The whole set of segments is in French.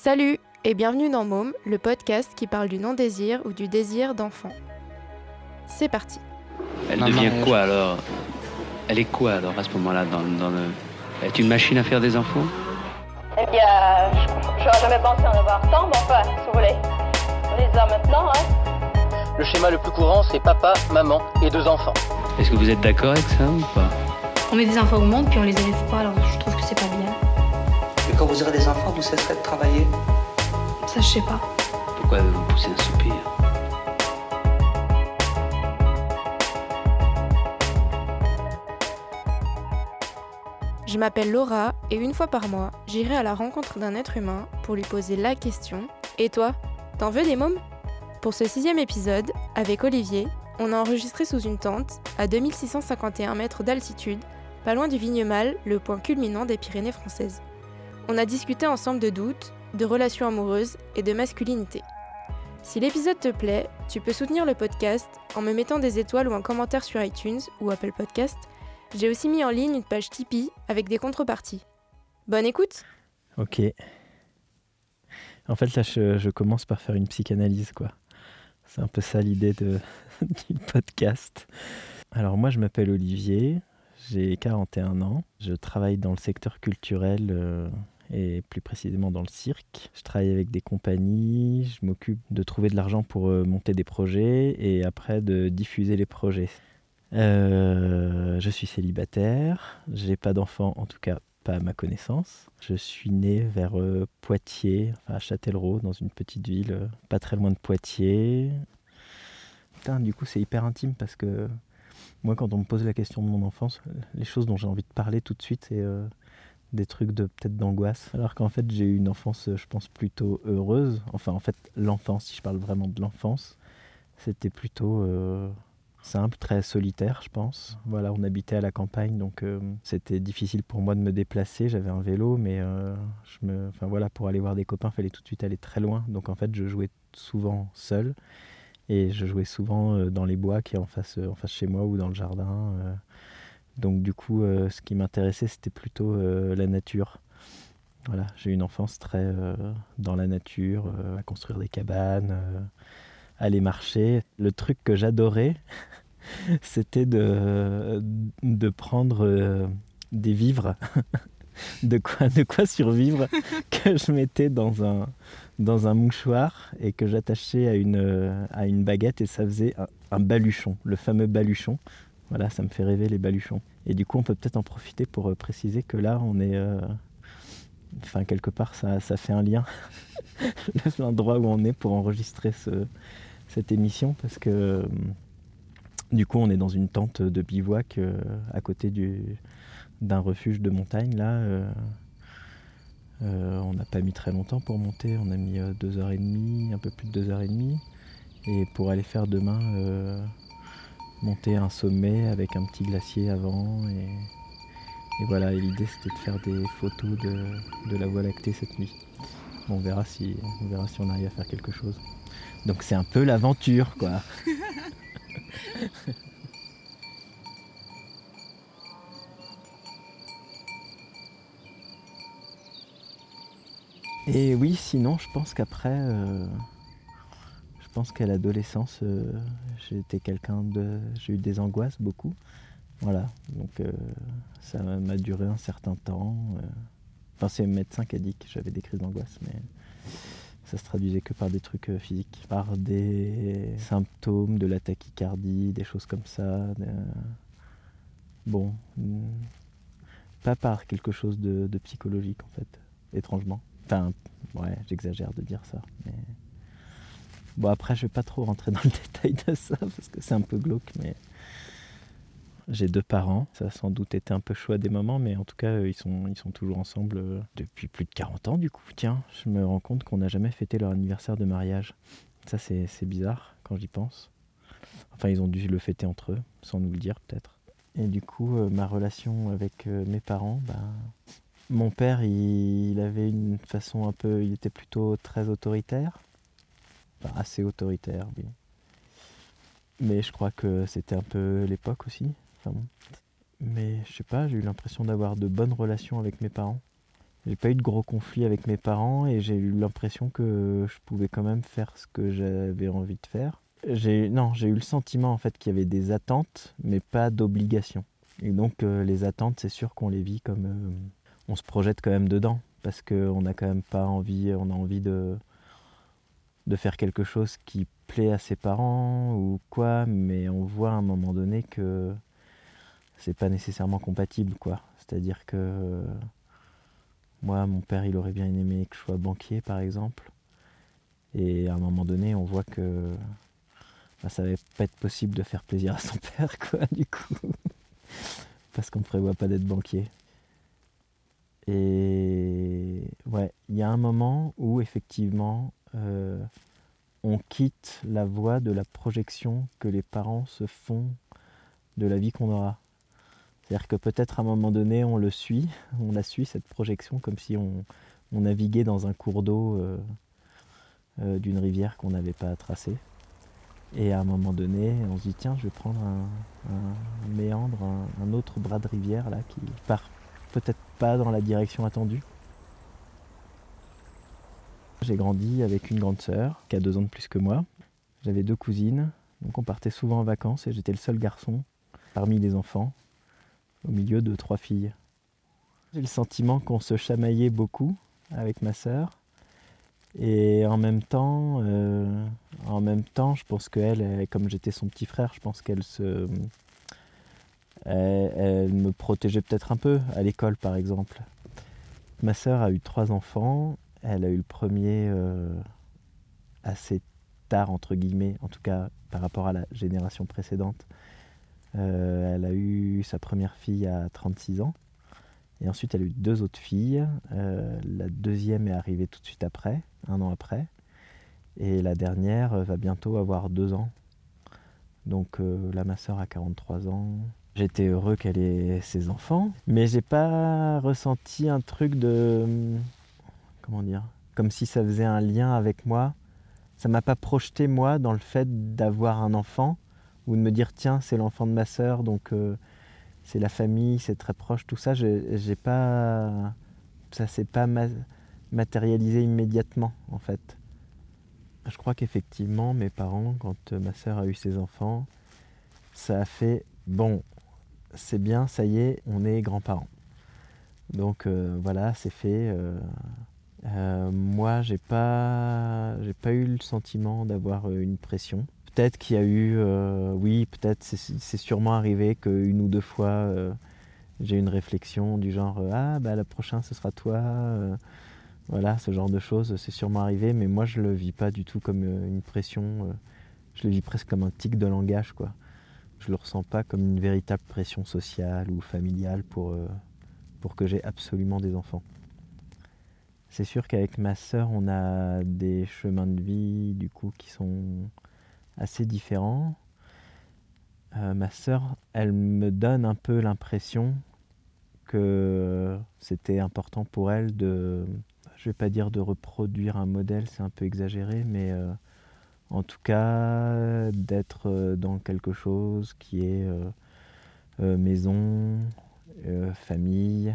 Salut et bienvenue dans Môme, le podcast qui parle du non-désir ou du désir d'enfant. C'est parti. Elle Maman, devient quoi alors? Elle est quoi alors à ce moment-là dans, dans le... Elle est une machine à faire des enfants? Eh bien, je- j'aurais jamais pensé en avoir tant, mais enfin, si vous voulez. On les a maintenant, hein. Le schéma le plus courant, c'est papa, maman et deux enfants. Est-ce que vous êtes d'accord avec ça ou pas? On met des enfants au monde puis on les élève pas, alors je trouve que c'est pas bien. Quand vous aurez des enfants, vous cesserez de travailler. Ça, je sais pas. Pourquoi vous poussez un soupir? Je m'appelle Laura et une fois par mois, j'irai à la rencontre d'un être humain pour lui poser la question Et toi, t'en veux des mômes? Pour ce sixième épisode, avec Olivier, on a enregistré sous une tente, à 2651 mètres d'altitude, pas loin du Vignemal, le point culminant des Pyrénées françaises. On a discuté ensemble de doutes, de relations amoureuses et de masculinité. Si l'épisode te plaît, tu peux soutenir le podcast en me mettant des étoiles ou un commentaire sur iTunes ou Apple Podcast j'ai aussi mis en ligne une page Tipeee avec des contreparties. Bonne écoute Ok. En fait, là, je, commence par faire une psychanalyse, quoi. C'est un peu ça l'idée du podcast. Alors, moi, je m'appelle Olivier, j'ai 41 ans. Je travaille dans le secteur culturel euh, et plus précisément dans le cirque. Je travaille avec des compagnies, je m'occupe de trouver de l'argent pour euh, monter des projets et après de diffuser les projets. Euh, je suis célibataire, j'ai pas d'enfant, en tout cas pas à ma connaissance. Je suis né vers euh, Poitiers, enfin à Châtellerault, dans une petite ville euh, pas très loin de Poitiers. Putain, du coup, c'est hyper intime parce que moi, quand on me pose la question de mon enfance, les choses dont j'ai envie de parler tout de suite, c'est des trucs de peut-être d'angoisse. Alors qu'en fait, j'ai eu une enfance, euh, je pense, plutôt heureuse. Enfin, en fait, l'enfance, si je parle vraiment de l'enfance, c'était plutôt euh, simple, très solitaire, je pense. Voilà, on habitait à la campagne, donc euh, c'était difficile pour moi de me déplacer. J'avais un vélo, mais je me, enfin voilà, pour aller voir des copains, fallait tout de suite aller très loin. Donc en fait, je jouais souvent seul et je jouais souvent dans les bois qui est en face, en face chez moi ou dans le jardin. Donc du coup, euh, ce qui m'intéressait, c'était plutôt euh, la nature. Voilà, j'ai eu une enfance très euh, dans la nature, à construire des cabanes, euh, aller marcher. Le truc que j'adorais, c'était de, de prendre des vivres, de quoi, de quoi survivre, que je mettais dans un, mouchoir et que j'attachais à une, à baguette et ça faisait un baluchon, le fameux baluchon. Voilà, ça me fait rêver les baluchons. Et du coup, on peut peut-être en profiter pour euh, préciser que là, on est... euh, Enfin, quelque part, ça, fait un lien. L'endroit où on est pour enregistrer ce, cette émission parce que euh, du coup on est dans une tente de bivouac à côté du, d'un refuge de montagne là. on n'a pas mis très longtemps pour monter, on a mis deux heures et demie, un peu plus de deux heures et demie. Et pour aller faire demain monter un sommet avec un petit glacier avant et, et voilà, et l'idée c'était de faire des photos de, de la Voie lactée cette nuit. Bon, on verra si on verra si on arrive à faire quelque chose. Donc c'est un peu l'aventure, quoi. Et oui, sinon, je pense qu'après, euh, pense qu'à l'adolescence, euh, j'étais quelqu'un de, j'ai eu des angoisses beaucoup. Voilà, donc euh, ça m'a duré un certain temps. euh. Enfin, c'est le médecin qui a dit que j'avais des crises d'angoisse, mais ça se traduisait que par des trucs physiques, par des symptômes de la tachycardie, des choses comme ça. Bon, hmm, pas par quelque chose de, de psychologique en fait, étrangement. Enfin, ouais, j'exagère de dire ça, mais bon après je vais pas trop rentrer dans le détail de ça parce que c'est un peu glauque, mais j'ai deux parents, ça a sans doute été un peu chaud à des moments, mais en tout cas, ils sont, ils sont toujours ensemble euh, depuis plus de 40 ans, du coup. Tiens, je me rends compte qu'on n'a jamais fêté leur anniversaire de mariage. Ça, c'est bizarre quand j'y pense. Enfin, ils ont dû le fêter entre eux, sans nous le dire, peut-être. Et du coup, euh, ma relation avec euh, mes parents, bah, mon père, il avait une façon un peu. Il était plutôt très autoritaire. Assez autoritaire. Mais je crois que c'était un peu l'époque aussi. Mais je sais pas, j'ai eu l'impression d'avoir de bonnes relations avec mes parents. J'ai pas eu de gros conflits avec mes parents et j'ai eu l'impression que je pouvais quand même faire ce que j'avais envie de faire. J'ai non, j'ai eu le sentiment en fait qu'il y avait des attentes, mais pas d'obligation. Et donc euh, les attentes, c'est sûr qu'on les vit comme euh, on se projette quand même dedans parce qu'on n'a quand même pas envie, on a envie de de faire quelque chose qui plaît à ses parents ou quoi, mais on voit à un moment donné que c'est pas nécessairement compatible quoi. C'est-à-dire que moi, mon père, il aurait bien aimé que je sois banquier, par exemple. Et à un moment donné, on voit que bah, ça va pas être possible de faire plaisir à son père, quoi, du coup. Parce qu'on prévoit pas d'être banquier. Et ouais, il y a un moment où effectivement, euh, on quitte la voie de la projection que les parents se font de la vie qu'on aura. C'est-à-dire que peut-être à un moment donné, on le suit, on la suit, cette projection, comme si on, naviguait dans un cours d'eau euh, euh, d'une rivière qu'on n'avait pas à tracer. Et à un moment donné, on se dit, tiens, je vais prendre un, méandre, un, autre bras de rivière là, qui part peut-être pas dans la direction attendue. J'ai grandi avec une grande sœur qui a deux ans de plus que moi. J'avais deux cousines, donc on partait souvent en vacances et j'étais le seul garçon parmi les enfants au milieu de trois filles. J'ai le sentiment qu'on se chamaillait beaucoup avec ma sœur. Et en même temps, euh, en même temps, je pense qu'elle, comme j'étais son petit frère, je pense qu'elle se, elle, me protégeait peut-être un peu à l'école, par exemple. Ma sœur a eu trois enfants. Elle a eu le premier euh, assez tard entre guillemets, en tout cas par rapport à la génération précédente. Euh, elle a eu sa première fille à 36 ans. Et ensuite, elle a eu deux autres filles. Euh, la deuxième est arrivée tout de suite après, un an après. Et la dernière va bientôt avoir deux ans. Donc là, ma soeur a 43 ans. J'étais heureux qu'elle ait ses enfants, mais j'ai pas ressenti un truc de. Comment dire Comme si ça faisait un lien avec moi. Ça m'a pas projeté, moi, dans le fait d'avoir un enfant ou de me dire tiens c'est l'enfant de ma sœur donc euh, c'est la famille c'est très proche tout ça. J'ai pas ça s'est pas matérialisé immédiatement en fait. Je crois qu'effectivement mes parents quand ma sœur a eu ses enfants ça a fait bon c'est bien ça y est on est grands-parents. Donc euh, voilà c'est fait euh, moi j'ai pas j'ai pas eu le sentiment d'avoir une pression peut-être qu'il y a eu, euh, oui, peut-être c'est sûrement arrivé qu'une ou deux fois euh, j'ai une réflexion du genre euh, ah bah la prochaine ce sera toi, voilà ce genre de choses, c'est sûrement arrivé, mais moi je le vis pas du tout comme une pression, je le vis presque comme un tic de langage quoi. Je le ressens pas comme une véritable pression sociale ou familiale pour pour que j'ai absolument des enfants. C'est sûr qu'avec ma sœur, on a des chemins de vie du coup qui sont assez différents. Euh, ma sœur, elle me donne un peu l'impression que c'était important pour elle de, je vais pas dire de reproduire un modèle, c'est un peu exagéré, mais euh, en tout cas d'être dans quelque chose qui est euh, maison, famille,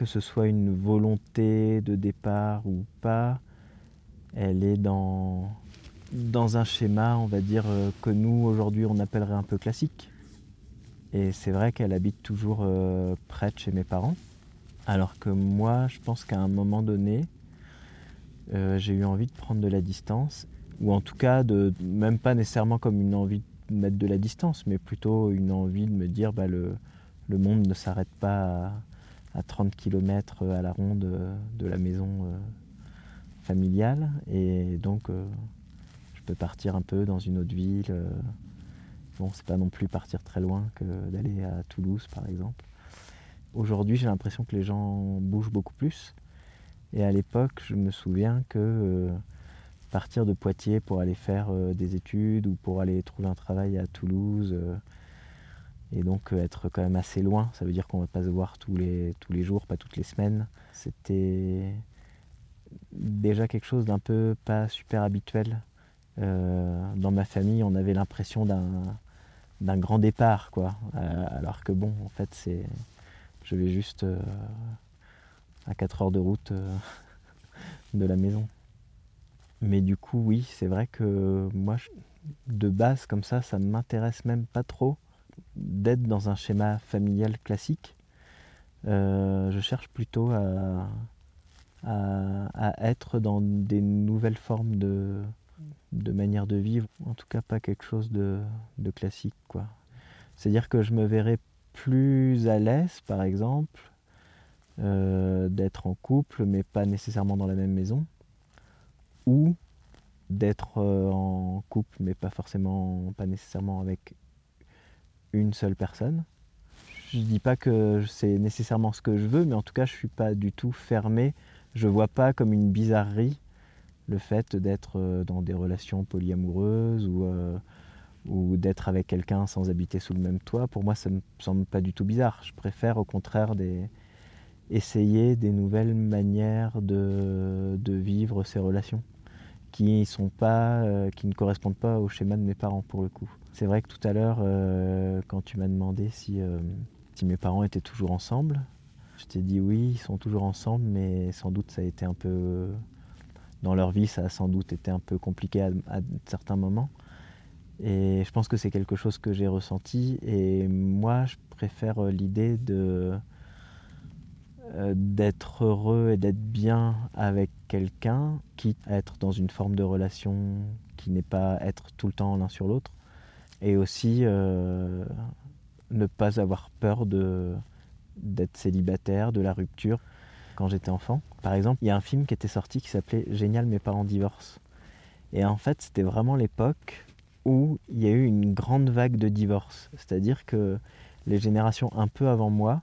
que ce soit une volonté de départ ou pas, elle est dans un schéma, on va dire, euh, que nous, aujourd'hui, on appellerait un peu classique. Et c'est vrai qu'elle habite toujours euh, près de chez mes parents. Alors que moi, je pense qu'à un moment donné, euh, j'ai eu envie de prendre de la distance. Ou en tout cas, même pas nécessairement comme une envie de mettre de la distance, mais plutôt une envie de me dire bah, le, le monde ne s'arrête pas 30 km à la ronde de la maison familiale. Et donc partir un peu dans une autre ville. Euh, bon, c'est pas non plus partir très loin que d'aller à Toulouse, par exemple. Aujourd'hui, j'ai l'impression que les gens bougent beaucoup plus. Et à l'époque, je me souviens que euh, partir de Poitiers pour aller faire euh, des études ou pour aller trouver un travail à Toulouse, et donc être quand même assez loin, ça veut dire qu'on va pas se voir tous les, tous les jours, pas toutes les semaines. C'était déjà quelque chose d'un peu pas super habituel euh, dans ma famille, on avait l'impression d'un grand départ, quoi. Euh, alors que bon, en fait, c'est, je vais juste euh, à 4 heures de route euh, de la maison. Mais du coup, oui, c'est vrai que moi, de base, comme ça, ça ne m'intéresse même pas trop d'être dans un schéma familial classique. Euh, je cherche plutôt à, être dans des nouvelles formes de, de manière de vivre, en tout cas pas quelque chose de, de classique. quoi. C'est-à-dire que je me verrais plus à l'aise, par exemple, euh, d'être en couple, mais pas nécessairement dans la même maison, ou d'être euh, en couple, mais pas forcément, pas nécessairement avec une seule personne. Je dis pas que c'est nécessairement ce que je veux, mais en tout cas, je suis pas du tout fermé. Je vois pas comme une bizarrerie le fait d'être euh, dans des relations polyamoureuses ou, euh, ou d'être avec quelqu'un sans habiter sous le même toit. Pour moi, ça me semble pas du tout bizarre. Je préfère au contraire des, essayer des nouvelles manières de, de vivre ces relations qui sont pas, euh, qui ne correspondent pas au schéma de mes parents pour le coup. C'est vrai que tout à l'heure, euh, quand tu m'as demandé si, euh, si mes parents étaient toujours ensemble, je t'ai dit oui, ils sont toujours ensemble, mais sans doute ça a été un peu dans leur vie, ça a sans doute été un peu compliqué à, certains moments. Et je pense que c'est quelque chose que j'ai ressenti. Et moi, je préfère euh, l'idée de d'être heureux et d'être bien avec quelqu'un, quitte à être dans une forme de relation qui n'est pas être tout le temps l'un sur l'autre, et aussi euh, ne pas avoir peur d'être célibataire, de la rupture. Quand j'étais enfant, par exemple, il y a un film qui était sorti qui s'appelait Génial, mes parents divorcent. Et en fait, c'était vraiment l'époque où il y a eu une grande vague de divorces. C'est-à-dire que les générations un peu avant moi,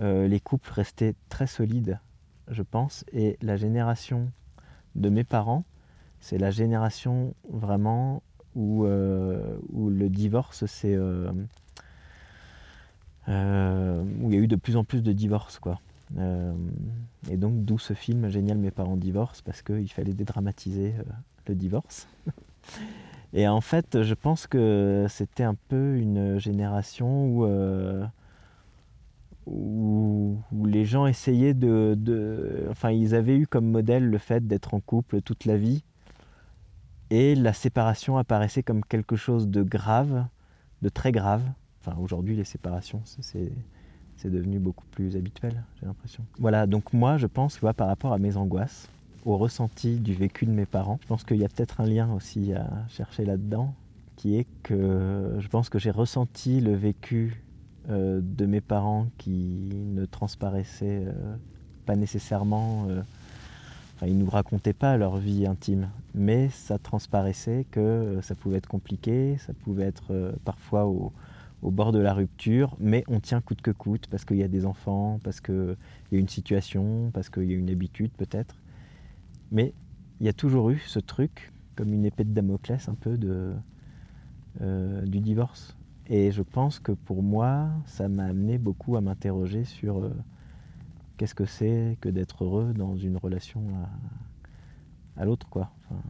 euh, les couples restaient très solides, je pense. Et la génération de mes parents, c'est la génération vraiment où, euh, où le divorce, c'est. euh, euh, où il y a eu de plus en plus de divorces, quoi. Et donc, d'où ce film Génial, mes parents divorcent, parce qu'il fallait dédramatiser le divorce. et en fait, je pense que c'était un peu une génération où, où, les gens essayaient de- Enfin, ils avaient eu comme modèle le fait d'être en couple toute la vie. Et la séparation apparaissait comme quelque chose de grave, de très grave. Enfin, aujourd'hui, les séparations, c'est- devenu beaucoup plus habituel, j'ai l'impression. Voilà, donc moi, je pense, par rapport à mes angoisses, au ressenti du vécu de mes parents, je pense qu'il y a peut-être un lien aussi à chercher là-dedans, qui est que je pense que j'ai ressenti le vécu euh, de mes parents qui ne transparaissait euh, pas nécessairement. euh, Ils ne nous racontaient pas leur vie intime, mais ça transparaissait que euh, ça pouvait être compliqué, ça pouvait être euh, parfois au, bord de la rupture, mais on tient coûte que coûte parce qu'il y a des enfants, parce qu'il y a une situation, parce qu'il y a une habitude peut-être. Mais il y a toujours eu ce truc, comme une épée de Damoclès un peu de, euh, du divorce. Et je pense que pour moi, ça m'a amené beaucoup à m'interroger sur qu'est-ce que c'est que d'être heureux dans une relation à, à l'autre, quoi. Enfin,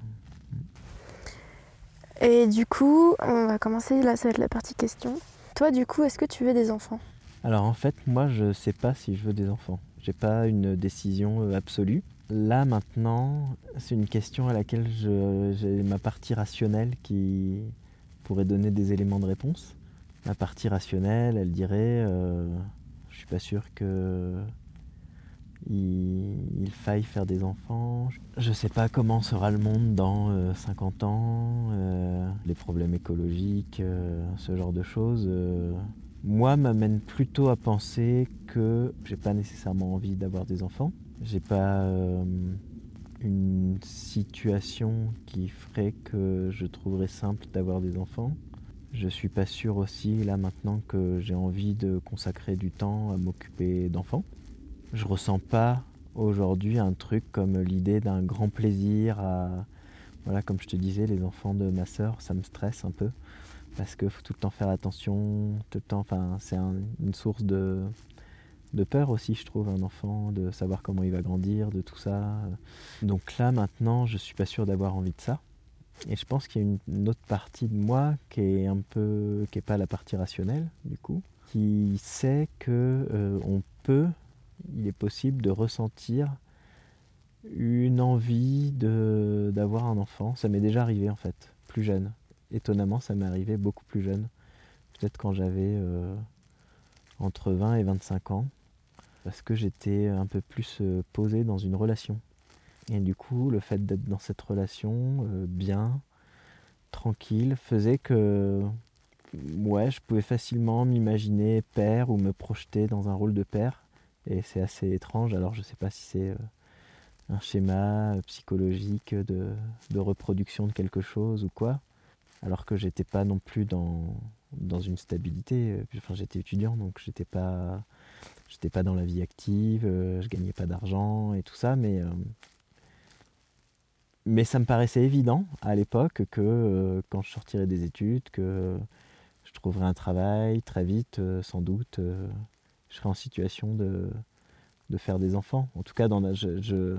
Et du coup, on va commencer, là ça va être la partie question. Toi du coup, est-ce que tu veux des enfants? Alors en fait, moi je sais pas si je veux des enfants. J'ai pas une décision euh, absolue. Là maintenant, c'est une question à laquelle j'ai ma partie rationnelle qui pourrait donner des éléments de réponse. Ma partie rationnelle, elle dirait, euh, je suis pas sûr que il, il faille faire des enfants. Je sais pas comment sera le monde dans euh, 50 ans, euh, les problèmes écologiques, euh, ce genre de choses. euh, moi, m'amène plutôt à penser que j'ai pas nécessairement envie d'avoir des enfants. J'ai pas une situation qui ferait que je trouverais simple d'avoir des enfants. Je suis pas sûr aussi là maintenant que j'ai envie de consacrer du temps à m'occuper d'enfants. Je ressens pas aujourd'hui un truc comme l'idée d'un grand plaisir à voilà comme je te disais les enfants de ma sœur ça me stresse un peu parce qu'il faut tout le temps faire attention, tout le temps, enfin, c'est un- une source de, de peur aussi, je trouve, un enfant, de savoir comment il va grandir, de tout ça. Donc là, maintenant, je suis pas sûr d'avoir envie de ça. Et je pense qu'il y a une, une autre partie de moi qui est un peu, qui est pas la partie rationnelle, du coup, qui sait que euh, on peut il est possible de ressentir une envie d'avoir un enfant. Ça m'est déjà arrivé en fait, plus jeune. Étonnamment, ça m'est arrivé beaucoup plus jeune. Peut-être quand j'avais euh, entre 20 et 25 ans, parce que j'étais un peu plus euh, posé dans une relation. Et du coup, le fait d'être dans cette relation, euh, bien, tranquille, faisait que ouais, je pouvais facilement m'imaginer père ou me projeter dans un rôle de père. Et c'est assez étrange. Alors, je ne sais pas si c'est un schéma psychologique de, de, reproduction de quelque chose ou quoi. Alors que j'étais pas non plus dans, dans une stabilité. Enfin, j'étais étudiant, donc j'étais pas, j'étais pas dans la vie active, je gagnais pas d'argent et tout ça, mais mais ça me paraissait évident à l'époque que quand je sortirais des études, que je trouverais un travail très vite, sans doute, je serais en situation de, de faire des enfants. En tout cas, dans je,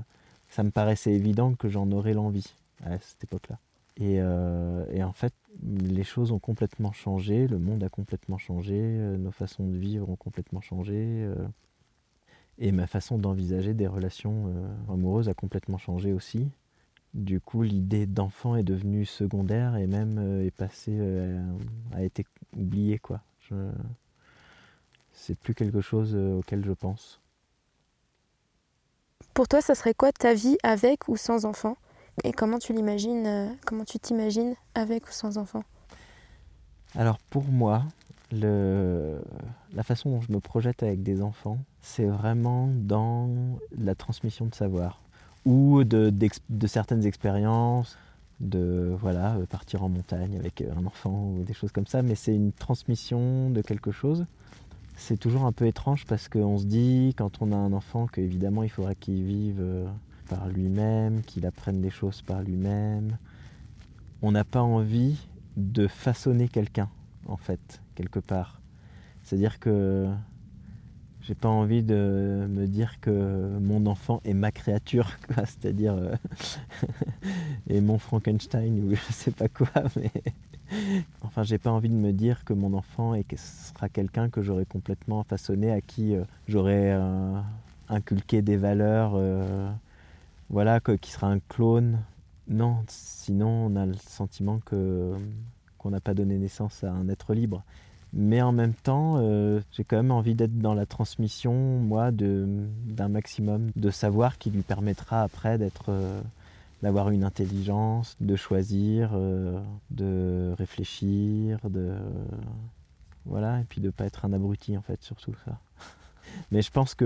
ça me paraissait évident que j'en aurais l'envie à cette époque-là. Et, et, en fait, les choses ont complètement changé, le monde a complètement changé, nos façons de vivre ont complètement changé. et ma façon d'envisager des relations amoureuses a complètement changé aussi. Du coup, l'idée d'enfant est devenue secondaire et même est passée, a été oubliée. quoi. Je... C'est plus quelque chose auquel je pense. Pour toi, ça serait quoi ta vie avec ou sans enfant? Et comment tu l'imagines Comment tu t'imagines avec ou sans enfant? Alors pour moi, le... la façon dont je me projette avec des enfants, c'est vraiment dans la transmission de savoir ou de, de certaines expériences, de voilà, partir en montagne avec un enfant ou des choses comme ça, mais c'est une transmission de quelque chose. C'est toujours un peu étrange parce qu'on se dit, quand on a un enfant, qu'évidemment il faudra qu'il vive par lui-même, qu'il apprenne des choses par lui-même. On n'a pas envie de façonner quelqu'un, en fait, quelque part. C'est-à-dire que j'ai pas envie de me dire que mon enfant est ma créature, c'est-à-dire euh, et mon Frankenstein ou je sais pas quoi, mais enfin j'ai pas envie de me dire que mon enfant est, sera quelqu'un que j'aurais complètement façonné, à qui euh, j'aurais euh, inculqué des valeurs, voilà, que, qui sera un clone. Non, sinon on a le sentiment que qu'on n'a pas donné naissance à un être libre. Mais en même temps, euh, j'ai quand même envie d'être dans la transmission, moi, d'un maximum de savoir qui lui permettra après d'être, euh, d'avoir une intelligence, de choisir, euh, de réfléchir, de voilà, et puis de pas être un abruti en fait, surtout ça. Mais je pense que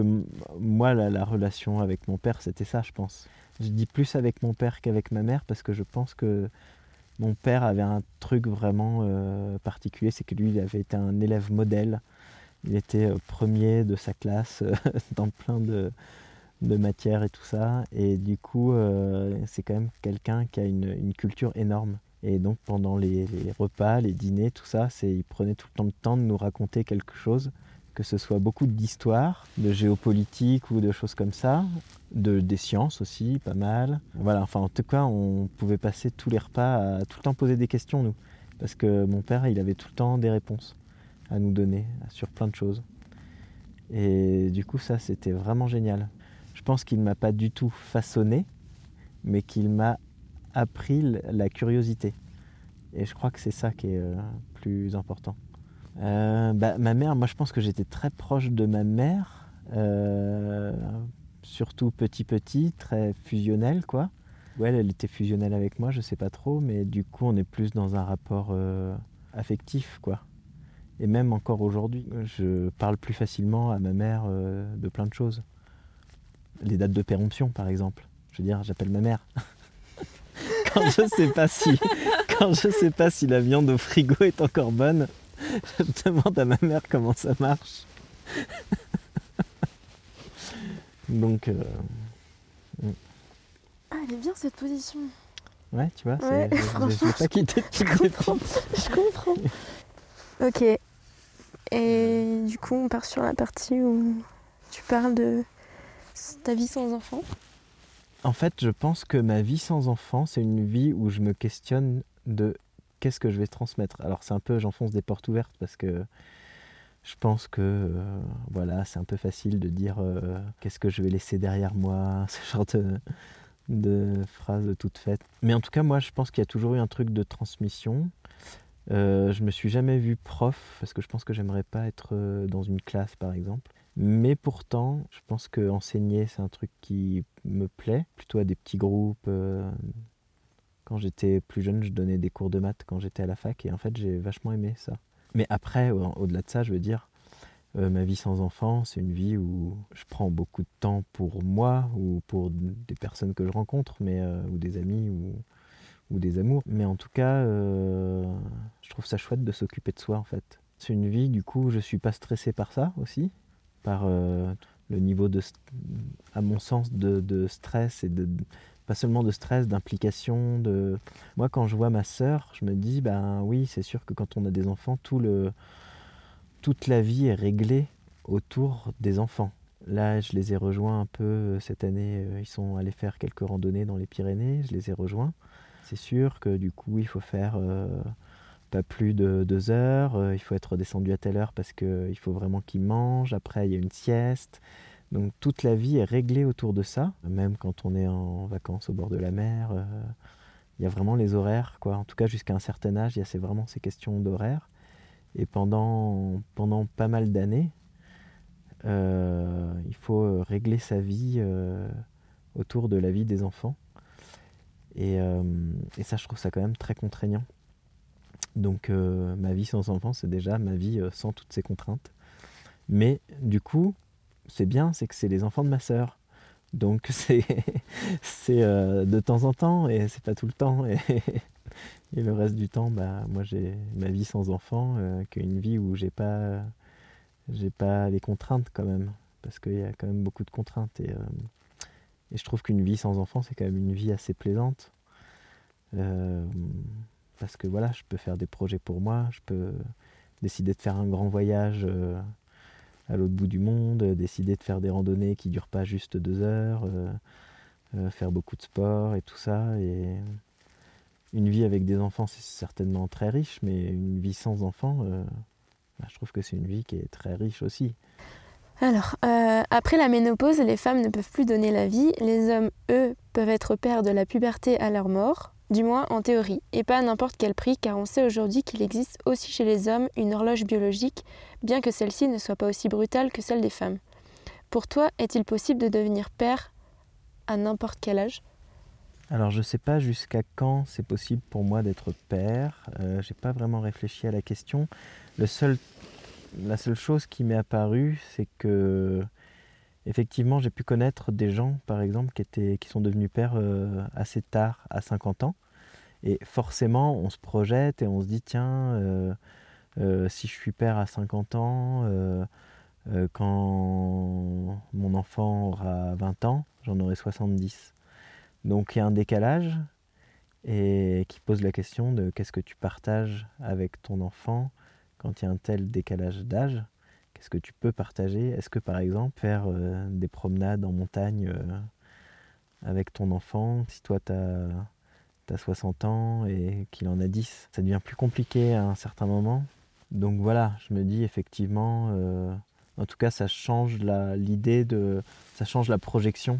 moi, la, la relation avec mon père, c'était ça, je pense. Je dis plus avec mon père qu'avec ma mère parce que je pense que mon père avait un truc vraiment euh, particulier, c'est que lui, il avait été un élève modèle. Il était euh, premier de sa classe dans plein de, matières et tout ça. Et du coup, c'est quand même quelqu'un qui a une, culture énorme. Et donc pendant les, les repas, les dîners, tout ça, il prenait tout le temps le temps de nous raconter quelque chose que ce soit beaucoup d'histoire, de géopolitique ou de choses comme ça, de, des sciences aussi, pas mal. Voilà, enfin en tout cas, on pouvait passer tous les repas à tout le temps poser des questions, nous. Parce que mon père, il avait tout le temps des réponses à nous donner sur plein de choses. Et du coup, ça, c'était vraiment génial. Pense qu'il ne m'a pas du tout façonné, mais qu'il m'a appris la curiosité. Et je crois que c'est ça qui est euh, plus important. Euh, bah, ma mère, moi je pense que j'étais très proche de ma mère, euh, surtout petit petit, très fusionnelle quoi. Ouais, elle était fusionnelle avec moi, je sais pas trop, mais du coup on est plus dans un rapport affectif quoi. Et même encore aujourd'hui, je parle plus facilement à ma mère de plein de choses. Les dates de péremption par exemple. Je veux dire, j'appelle ma mère. quand je sais pas si quand je sais pas si la viande au frigo est encore bonne, je demande à ma mère comment ça marche. Donc. Euh, mm. Ah, elle est bien cette position. Ouais, tu vois, ouais, je pas quitter je comprends, je comprends. Ok. Et du coup, on part sur la partie où tu parles de ta vie sans enfant? En fait, je pense que ma vie sans enfant, c'est une vie où je me questionne de qu'est-ce que je vais transmettre Alors c'est un peu, j'enfonce des portes ouvertes parce que Je pense que euh, voilà, c'est un peu facile de dire euh, qu'est-ce que je vais laisser derrière moi, ce genre de, de phrases toutes faites. Mais en tout cas, moi, je pense qu'il y a toujours eu un truc de transmission. Euh, je me suis jamais vu prof parce que je pense que j'aimerais pas être euh, dans une classe, par exemple. Mais pourtant, je pense que enseigner, c'est un truc qui me plaît, plutôt à des petits groupes. euh, quand j'étais plus jeune, je donnais des cours de maths quand j'étais à la fac et en fait, j'ai vachement aimé ça. Mais après, au- au-delà de ça, je veux dire, euh, ma vie sans enfant, c'est une vie où je prends beaucoup de temps pour moi ou pour des personnes que je rencontre, mais, euh, ou des amis ou, ou des amours. Mais en tout cas, je trouve ça chouette de s'occuper de soi en fait. C'est une vie, du coup, je suis pas stressé par ça aussi, par euh, le niveau de, à mon sens, de, de stress et de pas seulement de stress, d'implication. De... Moi, quand je vois ma sœur, je me dis, ben oui, c'est sûr que quand on a des enfants, tout le, toute la vie est réglée autour des enfants. Là, je les ai rejoints un peu euh, cette année. euh, Ils sont allés faire quelques randonnées dans les Pyrénées. Je les ai rejoints. C'est sûr que du coup, il faut faire pas plus de deux heures. euh, il faut être descendu à telle heure parce qu'il faut vraiment qu'ils mangent. Après, il y a une sieste. Donc toute la vie est réglée autour de ça. Même quand on est en vacances au bord de la mer, euh, il y a vraiment les horaires. Quoi. En tout cas, jusqu'à un certain âge, il y a vraiment ces questions d'horaire. Et pendant, pendant pas mal d'années, euh, il faut euh, régler sa vie euh, autour de la vie des enfants. Euh, et ça, je trouve ça quand même très contraignant. Donc euh, ma vie sans enfant, c'est déjà ma vie euh, sans toutes ces contraintes. Mais du coup, c'est bien, c'est que c'est les enfants de ma sœur. Donc c'est euh, de temps en temps et c'est pas tout le temps. Et, et le reste du temps, bah, moi j'ai ma vie sans enfant, qu'une vie où j'ai pas j'ai pas les contraintes quand même, parce qu'il y a quand même beaucoup de contraintes. Et, et je trouve qu'une vie sans enfant, c'est quand même une vie assez plaisante. Parce que voilà, je peux faire des projets pour moi, je peux décider de faire un grand voyage euh, à l'autre bout du monde, euh, décider de faire des randonnées qui durent pas juste deux heures, euh, faire beaucoup de sport et tout ça. Et une vie avec des enfants, c'est certainement très riche, mais une vie sans enfants, bah, je trouve que c'est une vie qui est très riche aussi. Alors, après la ménopause, les femmes ne peuvent plus donner la vie. Les hommes, eux, peuvent être pères de la puberté à leur mort, du moins en théorie, et pas à n'importe quel prix, car on sait aujourd'hui qu'il existe aussi chez les hommes une horloge biologique, bien que celle-ci ne soit pas aussi brutale que celle des femmes. Pour toi, est-il possible de devenir père à n'importe quel âge? Alors je sais pas jusqu'à quand c'est possible pour moi d'être père. Euh, J'ai pas vraiment réfléchi à la question. La seule chose qui m'est apparue, c'est que effectivement j'ai pu connaître des gens, par exemple, qui étaient, qui sont devenus pères euh, assez tard, à 50 ans. Et forcément, on se projette et on se dit tiens, euh, euh, si je suis père à 50 ans, quand mon enfant aura 20 ans, j'en aurai 70. Donc il y a un décalage et qui pose la question de qu'est-ce que tu partages avec ton enfant quand il y a un tel décalage d'âge. Qu'est-ce que tu peux partager? Est-ce que par exemple faire euh, des promenades en montagne euh, avec ton enfant, si toi tu as, 60 ans et qu'il en a 10, ça devient plus compliqué à un certain moment? Donc voilà, je me dis effectivement, euh, en tout cas ça change l'idée de, ça change la projection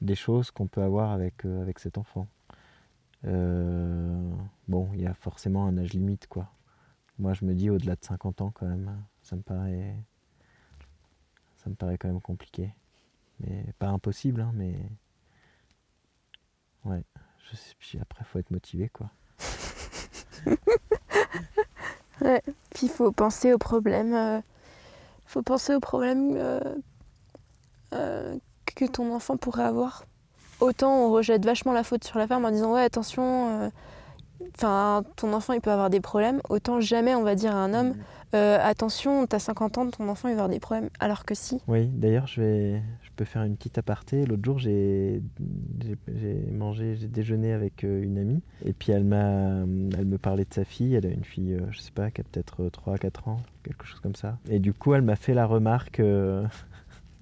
des choses qu'on peut avoir avec, avec cet enfant. Bon, il y a forcément un âge limite, quoi. Moi, je me dis au-delà de 50 ans, quand même, ça me paraît, ça me paraît quand même compliqué. Mais pas impossible, hein, mais ouais. Je sais, puis après, faut être motivé, quoi. Puis il faut penser aux problèmes. euh, faut penser aux problèmes euh, euh, que ton enfant pourrait avoir. Autant on rejette vachement la faute sur la femme en disant ouais attention, enfin ton enfant il peut avoir des problèmes. Autant jamais on va dire à un homme euh, attention t'as 50 ans ton enfant il va avoir des problèmes. Alors que si. Oui, d'ailleurs, je vais, je peux faire une petite aparté. L'autre jour, j'ai, mangé, j'ai déjeuné avec euh, une amie, et puis elle m'a, elle me parlait de sa fille. Elle a une fille, euh, je sais pas, qui a peut-être 3 4 ans, quelque chose comme ça. Et du coup, elle m'a fait la remarque. euh,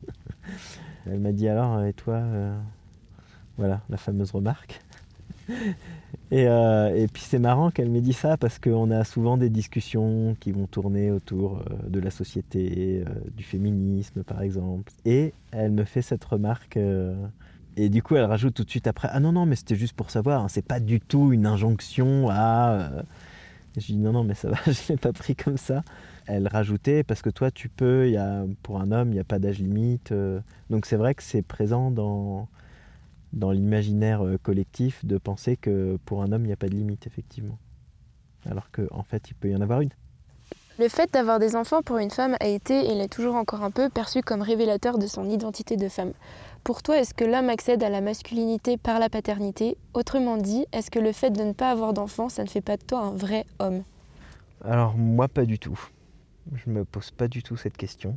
elle m'a dit alors, et toi, euh, voilà, la fameuse remarque. Et, euh, et puis c'est marrant qu'elle m'ait dit ça parce qu'on a souvent des discussions qui vont tourner autour euh, de la société, euh, du féminisme par exemple. Et elle me fait cette remarque. et du coup, elle rajoute tout de suite après Ah non, non, mais c'était juste pour savoir, hein, c'est pas du tout une injonction à. Je dis Non, non, mais ça va, je l'ai pas pris comme ça. Elle rajoutait Parce que toi, tu peux, y a, pour un homme, il n'y a pas d'âge limite. Donc c'est vrai que c'est présent dans, dans l'imaginaire euh, collectif de penser que pour un homme, il n'y a pas de limite, effectivement. Alors qu'en en fait, il peut y en avoir une. Le fait d'avoir des enfants pour une femme a été, et l'est toujours encore un peu, perçu comme révélateur de son identité de femme. Pour toi, est-ce que l'homme accède à la masculinité par la paternité? Autrement dit, est-ce que le fait de ne pas avoir d'enfants, ça ne fait pas de toi un vrai homme? Alors moi pas du tout. Je me pose pas du tout cette question.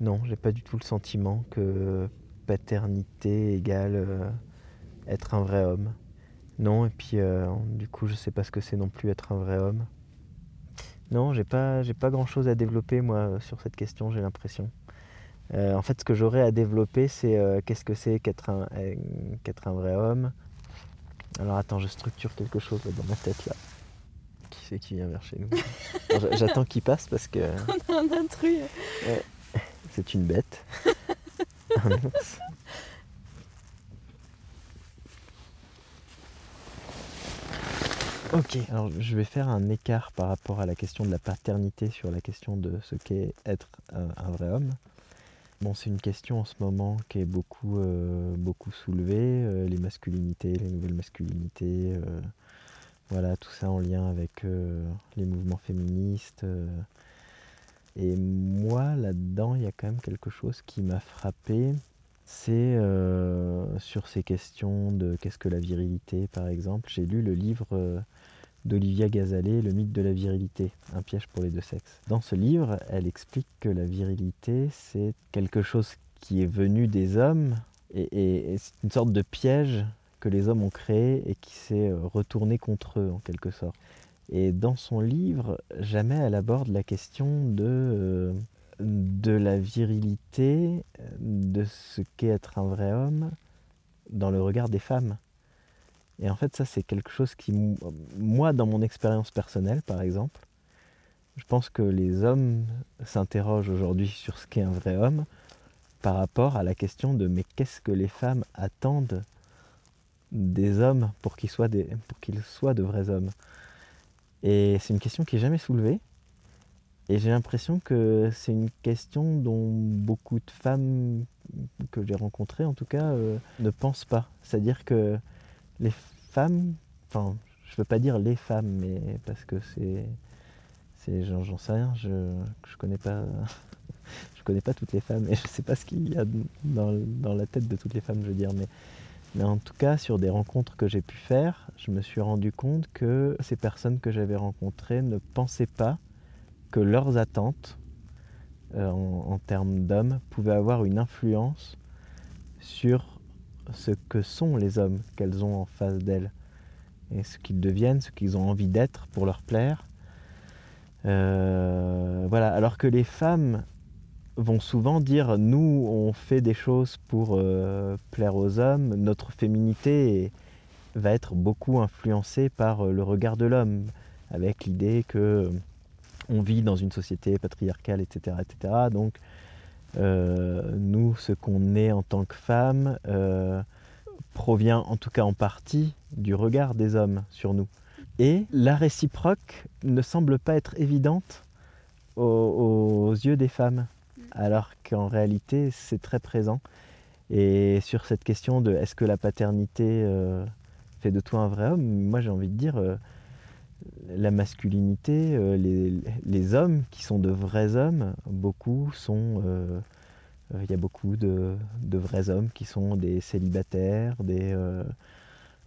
Non, j'ai pas du tout le sentiment que paternité égale euh, être un vrai homme. Non, et puis euh, du coup je sais pas ce que c'est non plus être un vrai homme. Non, j'ai pas j'ai pas grand chose à développer moi sur cette question, j'ai l'impression. Euh, en fait, ce que j'aurais à développer, c'est euh, qu'est-ce que c'est qu'être un, euh, qu'être un vrai homme. Alors attends, je structure quelque chose là, dans ma tête là. Qui c'est qui vient vers chez nous? Alors, J'attends qu'il passe parce que Un intrus c'est une bête. Ok, alors je vais faire un écart par rapport à la question de la paternité sur la question de ce qu'est être un, un vrai homme. Bon, c'est une question en ce moment qui est beaucoup, euh, beaucoup soulevée, euh, les masculinités, les nouvelles masculinités, euh, voilà, tout ça en lien avec euh, les mouvements féministes. Et moi, là-dedans, il y a quand même quelque chose qui m'a frappé. C'est euh, sur ces questions de qu'est-ce que la virilité, par exemple. J'ai lu le livre euh, d'Olivia Gazalet, Le mythe de la virilité, un piège pour les deux sexes. Dans ce livre, elle explique que la virilité, c'est quelque chose qui est venu des hommes et, et- et c'est une sorte de piège que les hommes ont créé et qui s'est euh, retourné contre eux, en quelque sorte. Et dans son livre, jamais elle aborde la question de, euh, de la virilité, de ce qu'est être un vrai homme dans le regard des femmes. Et en fait, ça, c'est quelque chose qui, moi, dans mon expérience personnelle, par exemple, je pense que les hommes s'interrogent aujourd'hui sur ce qu'est un vrai homme par rapport à la question de mais qu'est-ce que les femmes attendent des hommes pour qu'ils soient, pour qu'ils soient de vrais hommes? Et c'est une question qui est jamais soulevée. Et j'ai l'impression que c'est une question dont beaucoup de femmes que j'ai rencontrées, en tout cas, euh, ne pensent pas. C'est-à-dire que les femmes, enfin, je veux pas dire les femmes, mais parce que c'est, c'est, j'en, sais rien, je, je connais pas, connais pas toutes les femmes et je sais pas ce qu'il y a dans, dans la tête de toutes les femmes, je veux dire, mais, mais en tout cas, sur des rencontres que j'ai pu faire, je me suis rendu compte que ces personnes que j'avais rencontrées ne pensaient pas que leurs attentes euh, en, termes d'hommes pouvaient avoir une influence sur ce que sont les hommes qu'elles ont en face d'elles et ce qu'ils deviennent, ce qu'ils ont envie d'être pour leur plaire. Euh, voilà, alors que les femmes vont souvent dire nous on fait des choses pour euh, plaire aux hommes, notre féminité va être beaucoup influencée par euh, le regard de l'homme, avec l'idée que on vit dans une société patriarcale, etc. etc. Donc, euh, nous, ce qu'on est en tant que femme, euh, provient en tout cas en partie du regard des hommes sur nous. Et la réciproque ne semble pas être évidente aux yeux des femmes, alors qu'en réalité, c'est très présent. Et sur cette question de est-ce que la paternité euh, fait de toi un vrai homme, moi j'ai envie de dire, euh, la masculinité, euh, les, hommes qui sont de vrais hommes, beaucoup sont... Il y a beaucoup de, vrais hommes qui sont des célibataires, des,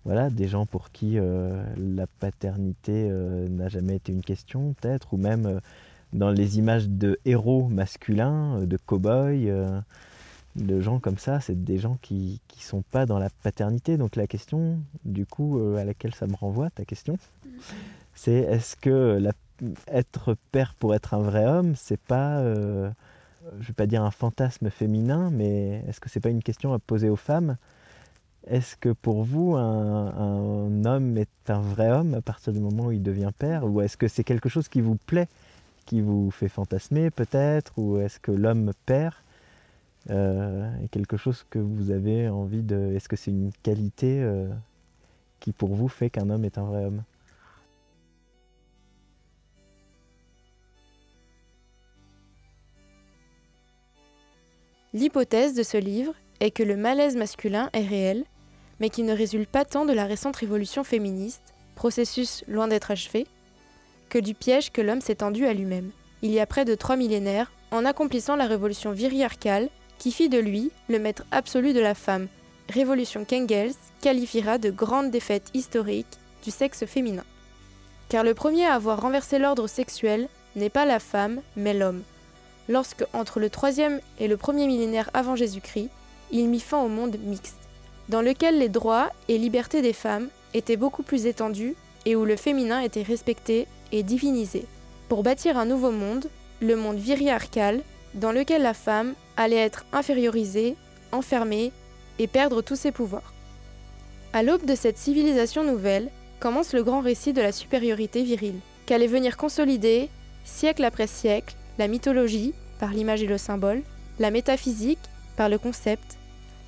voilà, des gens pour qui la paternité n'a jamais été une question, peut-être, ou même dans les images de héros masculins, euh, de cow-boys, euh, de gens comme ça, c'est des gens qui ne sont pas dans la paternité. Donc la question, du coup, euh, à laquelle ça me renvoie, ta question, c'est est-ce que être père pour être un vrai homme, c'est pas, euh, je vais pas dire un fantasme féminin, mais est-ce que c'est pas une question à poser aux femmes? Est-ce que pour vous, un, un, homme est un vrai homme à partir du moment où il devient père? Ou est-ce que c'est quelque chose qui vous plaît, qui vous fait fantasmer peut-être Ou est-ce que l'homme père euh, quelque chose que vous avez envie de... Est-ce que c'est une qualité euh, qui pour vous fait qu'un homme est un vrai homme? L'hypothèse de ce livre est que le malaise masculin est réel, mais qui ne résulte pas tant de la récente révolution féministe, processus loin d'être achevé, que du piège que l'homme s'est tendu à lui-même, il y a près de trois millénaires, en accomplissant la révolution viriarcale qui fit de lui le maître absolu de la femme, révolution qu'Engels qualifiera de grande défaite historique du sexe féminin. Car le premier à avoir renversé l'ordre sexuel n'est pas la femme, mais l'homme, lorsque, entre le troisième et le premier millénaire avant Jésus-Christ, il mit fin au monde mixte, dans lequel les droits et libertés des femmes étaient beaucoup plus étendus et où le féminin était respecté et divinisé, pour bâtir un nouveau monde, le monde viriarcal, dans lequel la femme allait être infériorisée, enfermée et perdre tous ses pouvoirs. À l'aube de cette civilisation nouvelle, commence le grand récit de la supériorité virile, qu'allait venir consolider, siècle après siècle, la mythologie, par l'image et le symbole, la métaphysique, par le concept,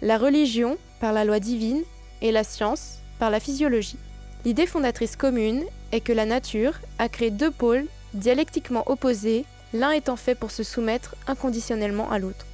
la religion, par la loi divine, et la science, par la physiologie. L'idée fondatrice commune est que la nature a créé deux pôles dialectiquement opposés, l'un étant fait pour se soumettre inconditionnellement à l'autre.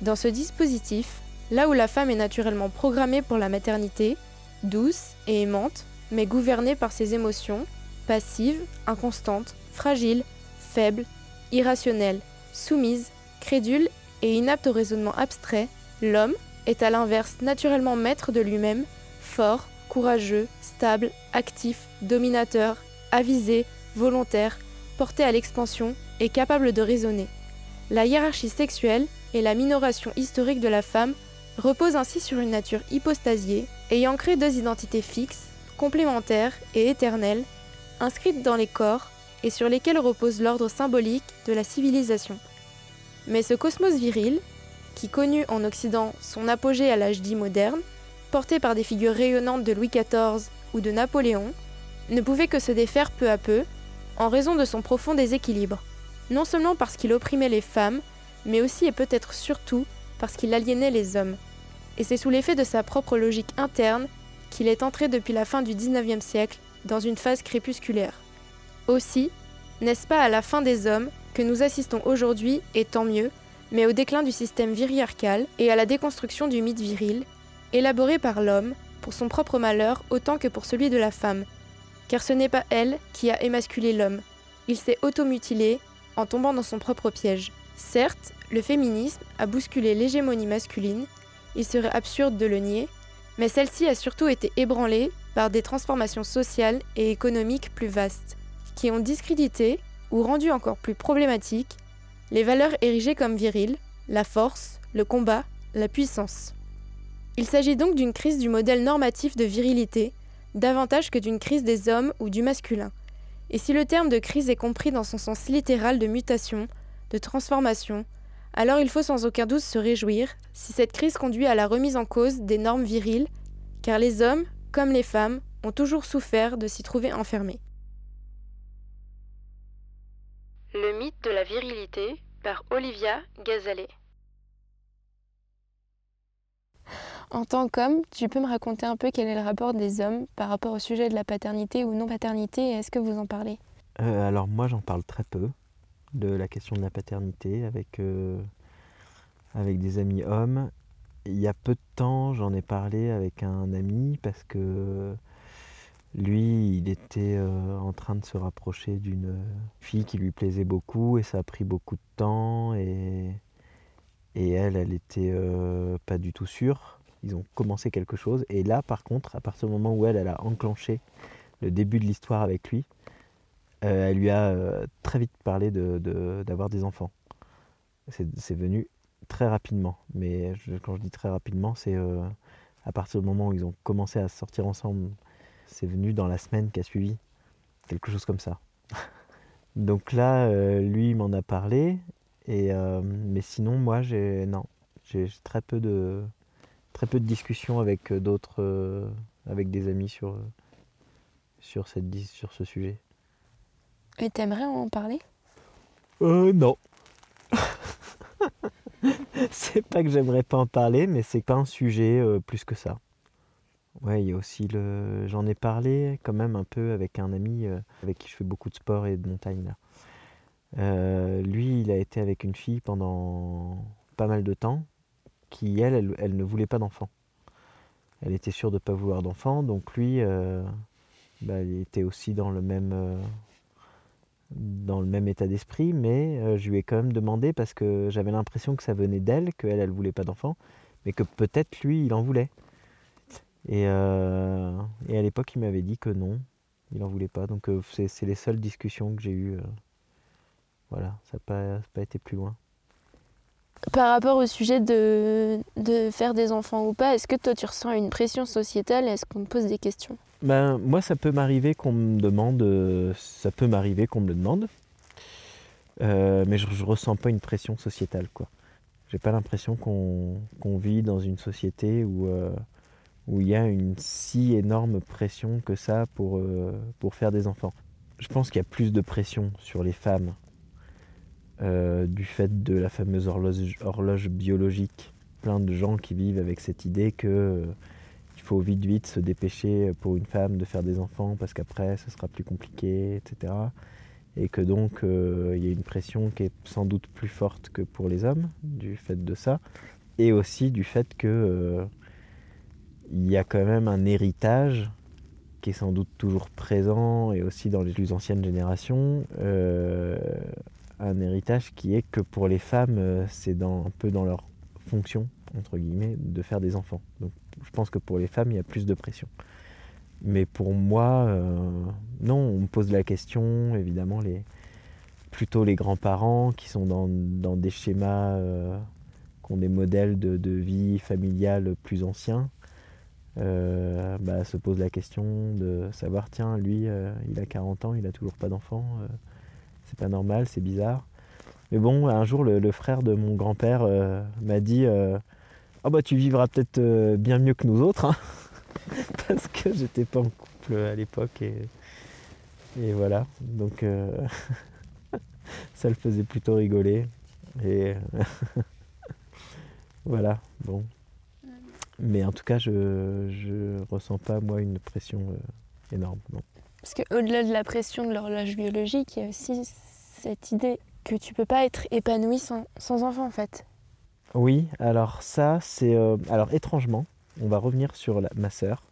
Dans ce dispositif, là où la femme est naturellement programmée pour la maternité, douce et aimante, mais gouvernée par ses émotions, passive, inconstante, fragile, faible, irrationnelle, soumise, crédule et inapte au raisonnement abstrait, l'homme est à l'inverse naturellement maître de lui-même, fort, courageux, stable, actif, dominateur, avisé, volontaire, porté à l'expansion et capable de raisonner. La hiérarchie sexuelle et la minoration historique de la femme reposent ainsi sur une nature hypostasiée, ayant créé deux identités fixes, complémentaires et éternelles, inscrites dans les corps et sur lesquelles repose l'ordre symbolique de la civilisation. Mais ce cosmos viril, qui connut en Occident son apogée à l'âge dit moderne, porté par des figures rayonnantes de Louis XIV ou de Napoléon, ne pouvait que se défaire peu à peu, en raison de son profond déséquilibre, non seulement parce qu'il opprimait les femmes, mais aussi et peut-être surtout parce qu'il aliénait les hommes. Et c'est sous l'effet de sa propre logique interne qu'il est entré depuis la fin du XIXe siècle dans une phase crépusculaire. Aussi, n'est-ce pas à la fin des hommes que nous assistons aujourd'hui, et tant mieux, mais au déclin du système viriarcal et à la déconstruction du mythe viril, élaboré par l'homme pour son propre malheur autant que pour celui de la femme, car ce n'est pas elle qui a émasculé l'homme, il s'est automutilé en tombant dans son propre piège. Certes, le féminisme a bousculé l'hégémonie masculine, il serait absurde de le nier, mais celle-ci a surtout été ébranlée par des transformations sociales et économiques plus vastes, qui ont discrédité ou rendu encore plus problématiques les valeurs érigées comme viriles, la force, le combat, la puissance. Il s'agit donc d'une crise du modèle normatif de virilité, davantage que d'une crise des hommes ou du masculin. Et si le terme de crise est compris dans son sens littéral de mutation, de transformation, alors il faut sans aucun doute se réjouir si cette crise conduit à la remise en cause des normes viriles, car les hommes, comme les femmes, ont toujours souffert de s'y trouver enfermés. Le mythe de la virilité par Olivia Gazalet. En tant qu'homme, tu peux me raconter un peu quel est le rapport des hommes par rapport au sujet de la paternité ou non-paternité est-ce que vous en parlez? Euh, Alors moi j'en parle très peu de la question de la paternité avec, euh, avec des amis hommes. Il y a peu de temps j'en ai parlé avec un ami parce que lui, il était euh, en train de se rapprocher d'une fille qui lui plaisait beaucoup et ça a pris beaucoup de temps et, et elle, elle était pas du tout sûre. Ils ont commencé quelque chose et là, par contre, à partir du moment où elle, a enclenché le début de l'histoire avec lui, euh, elle lui a très vite parlé d'avoir de, des enfants. C'est venu très rapidement, mais quand je dis très rapidement, c'est à partir du moment où ils ont commencé à sortir ensemble c'est venu dans la semaine qui a suivi. Quelque chose comme ça. Donc là, euh, lui, m'en a parlé. Et, euh, mais sinon, moi, j'ai non, j'ai très peu de très peu de discussions avec euh, d'autres, euh, avec des amis sur, euh, sur, cette, sur ce sujet. Et t'aimerais en parler? Euh, non. c'est pas que j'aimerais pas en parler, mais c'est pas un sujet euh, plus que ça. Ouais, il y a aussi le. J'en ai parlé quand même un peu avec un ami euh, avec qui je fais beaucoup de sport et de montagne là. Euh, lui, il a été avec une fille pendant pas mal de temps, qui elle, elle, ne voulait pas d'enfant. Elle était sûre de ne pas vouloir d'enfant, donc lui, euh, bah, il était aussi dans le même. euh, dans le même état d'esprit, mais euh, je lui ai quand même demandé parce que j'avais l'impression que ça venait d'elle, qu'elle, elle voulait pas d'enfant, mais que peut-être lui, il en voulait. Et, à l'époque, il m'avait dit que non, il en voulait pas. Donc c'est les seules discussions que j'ai eues. voilà, ça n'a pas, pas été plus loin. Par rapport au sujet de, de faire des enfants ou pas, est-ce que toi tu ressens une pression sociétale Est-ce qu'on te pose des questions? Ben, moi, ça peut m'arriver qu'on me demande, euh, ça peut m'arriver qu'on me le demande, Euh, mais je, je ressens pas une pression sociétale, quoi. J'ai pas l'impression qu'on vit dans une société où euh, où il y a une si énorme pression que ça pour pour faire des enfants. Je pense qu'il y a plus de pression sur les femmes euh, du fait de la fameuse horloge, biologique. Plein de gens qui vivent avec cette idée que euh, faut vite vite se dépêcher pour une femme de faire des enfants parce qu'après ce sera plus compliqué, etc. Et que donc euh, il y a une pression qui est sans doute plus forte que pour les hommes du fait de ça. Et aussi du fait que il y a quand même un héritage qui est sans doute toujours présent et aussi dans les plus anciennes générations, un héritage qui est que pour les femmes, euh, c'est un peu dans leur fonction, entre guillemets, de faire des enfants. Donc je pense que pour les femmes, il y a plus de pression. Mais pour moi, euh, non, on me pose la question, évidemment, les, plutôt les grands-parents qui sont dans, dans des schémas, euh, qui ont des modèles de, de vie familiale plus anciens, bah, se posent la question de savoir, tiens, lui, il a 40 ans, il a toujours pas d'enfant, c'est pas normal, c'est bizarre. Mais bon, un jour, le, le frère de mon grand-père euh, m'a dit euh, Ah bah tu vivras peut-être euh, bien mieux que nous autres, hein. parce que j'étais pas en couple à l'époque et, et voilà. Donc euh, ça le faisait plutôt rigoler. Et voilà, bon. Mais en tout cas, je, je ressens pas moi une pression énorme. Non. Parce qu'au-delà de la pression de l'horloge biologique, il y a aussi cette idée que tu peux pas être épanoui sans, enfant en fait. Oui, alors ça, c'est. euh, alors étrangement, on va revenir sur la- ma sœur.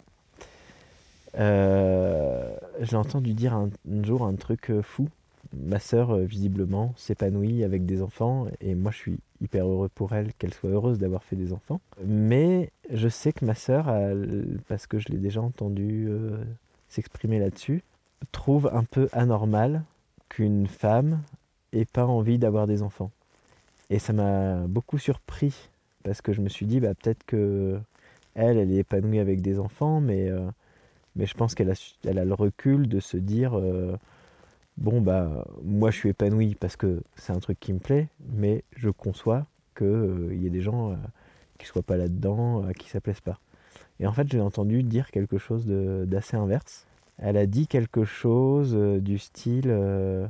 Euh, J'ai entendu dire un, jour un truc euh, fou. Ma sœur, euh, visiblement, s'épanouit avec des enfants et moi, je suis hyper heureux pour elle qu'elle soit heureuse d'avoir fait des enfants. Mais je sais que ma sœur, parce que je l'ai déjà entendu s'exprimer là-dessus, trouve un peu anormal qu'une femme ait pas envie d'avoir des enfants. Et ça m'a beaucoup surpris parce que je me suis dit bah, peut-être que elle, elle est épanouie avec des enfants, mais, euh, mais je pense qu'elle a, elle a le recul de se dire euh, bon bah moi je suis épanouie parce que c'est un truc qui me plaît, mais je conçois qu'il y ait des gens euh, qui soient pas là-dedans, à qui ça plaise pas. Et en fait j'ai entendu dire quelque chose d'assez inverse. Elle a dit quelque chose euh, du style euh,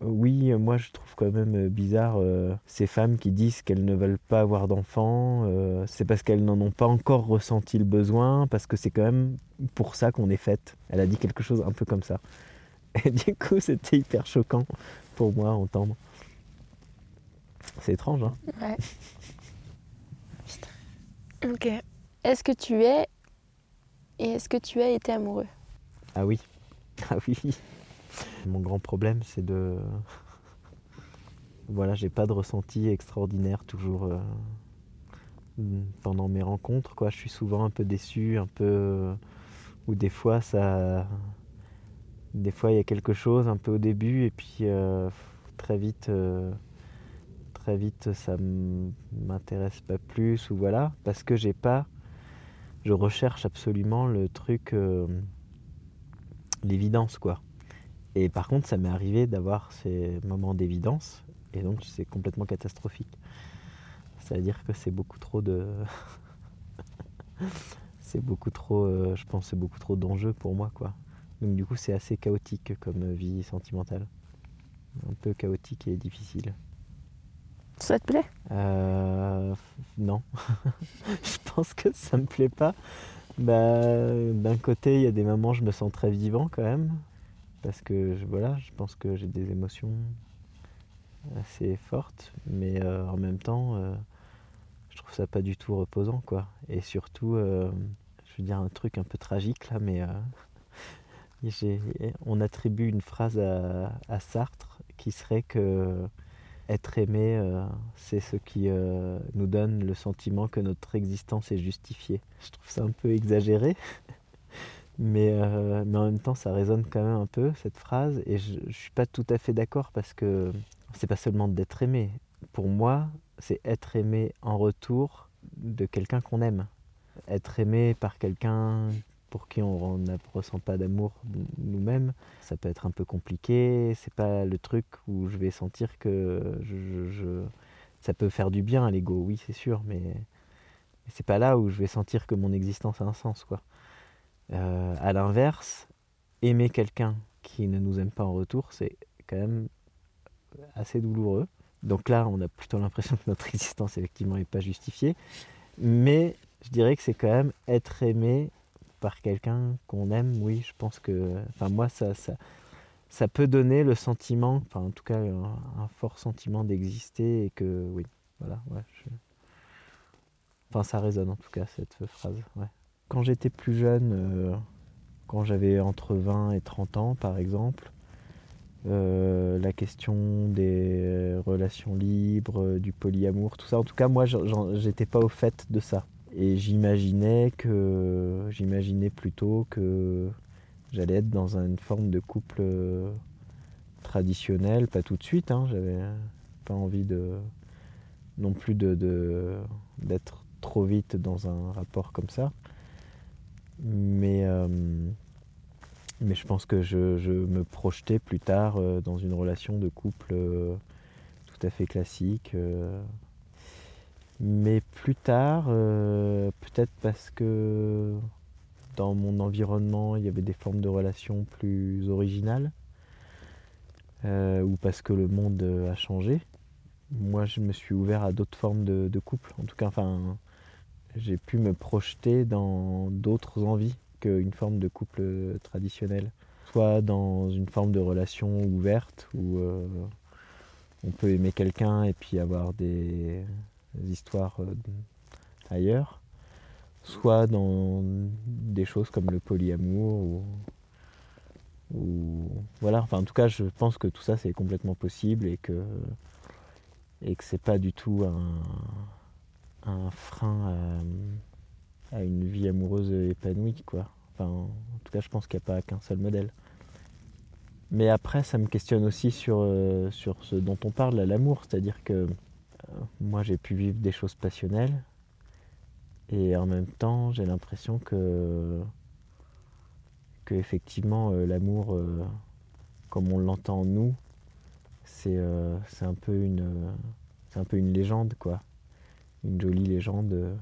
oui, moi je trouve quand même bizarre euh, ces femmes qui disent qu'elles ne veulent pas avoir d'enfants. euh, c'est parce qu'elles n'en ont pas encore ressenti le besoin, parce que c'est quand même pour ça qu'on est faite. Elle a dit quelque chose un peu comme ça. Et du coup, c'était hyper choquant pour moi à entendre. C'est étrange, hein? Ouais. Ok. Est-ce que tu es et est-ce que tu as été amoureux? Ah oui. Ah oui. Mon grand problème, c'est de. Voilà, j'ai pas de ressenti extraordinaire toujours euh, pendant mes rencontres. Quoi. Je suis souvent un peu déçu, un peu. euh, Ou des fois, ça. Des fois, il y a quelque chose un peu au début, et puis euh, très vite. Très vite, ça m'intéresse pas plus, ou voilà. Parce que j'ai pas. Je recherche absolument le truc. euh, l'évidence quoi. Et par contre, ça m'est arrivé d'avoir ces moments d'évidence et donc c'est complètement catastrophique. C'est-à-dire que c'est beaucoup trop de c'est beaucoup trop, euh, je pense, c'est beaucoup trop d'enjeux pour moi, quoi. Donc du coup, c'est assez chaotique comme vie sentimentale, un peu chaotique et difficile. Ça te plaît? Euh, non, je pense que ça me plaît pas. Bah, d'un côté, il y a des moments où je me sens très vivant quand même, parce que je, voilà, je pense que j'ai des émotions assez fortes, mais euh, en même temps, euh, je trouve ça pas du tout reposant, quoi. Et surtout, je veux dire un truc un peu tragique là, mais on attribue une phrase à, à Sartre qui serait que être aimé, euh, c'est ce qui euh, nous donne le sentiment que notre existence est justifiée. Je trouve ça un peu exagéré, mais, euh, mais en même temps, ça résonne quand même un peu, cette phrase, et je ne suis pas tout à fait d'accord parce que c'est pas seulement d'être aimé. Pour moi, c'est être aimé en retour de quelqu'un qu'on aime. Être aimé par quelqu'un pour qui on ne ressent pas d'amour nous-mêmes, ça peut être un peu compliqué. C'est pas le truc où je vais sentir que je, ça peut faire du bien à l'ego, oui, c'est sûr, mais, mais c'est pas là où je vais sentir que mon existence a un sens, quoi. Euh, à l'inverse, aimer quelqu'un qui ne nous aime pas en retour, c'est quand même assez douloureux. Donc là, on a plutôt l'impression que notre existence, effectivement, n'est pas justifiée. Mais je dirais que c'est quand même être aimé par quelqu'un qu'on aime, oui, je pense que. Enfin, moi, ça, ça, ça peut donner le sentiment, enfin, en tout cas, un, fort sentiment d'exister et que, oui, voilà, ouais. je- Enfin, ça résonne en tout cas, cette phrase, ouais. Quand j'étais plus jeune, euh, quand j'avais entre 20 et 30 ans, par exemple, euh, la question des relations libres, du polyamour, tout ça. En tout cas, moi, j'étais pas au fait de ça. Et j'imaginais que, j'imaginais plutôt que j'allais être dans une forme de couple euh, traditionnel, pas tout de suite. Hein, J'avais pas envie de non plus de d'être trop vite dans un rapport comme ça. Mais euh, mais je pense que je, je me projetais plus tard euh, dans une relation de couple tout à fait classique. Mais plus tard, euh, peut-être parce que dans mon environnement, il y avait des formes de relations plus originales, euh, ou parce que le monde euh, a changé. Moi, je me suis ouvert à d'autres formes de, couple. En tout cas, enfin, j'ai pu me projeter dans d'autres envies qu'une forme de couple traditionnel. Soit dans une forme de relation ouverte où on peut aimer quelqu'un et puis avoir des histoires euh, ailleurs, soit dans des choses comme le polyamour ou, voilà. Enfin, en tout cas, je pense que tout ça c'est complètement possible et que et que c'est pas du tout un, un frein à, à une vie amoureuse épanouie, quoi. Enfin, en tout cas, je pense qu'il n'y a pas qu'un seul modèle. Mais après, ça me questionne aussi sur, euh, sur ce dont on parle, l'amour. C'est-à-dire que moi, j'ai pu vivre des choses passionnelles. Et en même temps, j'ai l'impression que, que effectivement, euh, l'amour, euh, comme on l'entend nous, c'est euh, c'est un peu une c'est un peu une légende quoi. Une jolie légende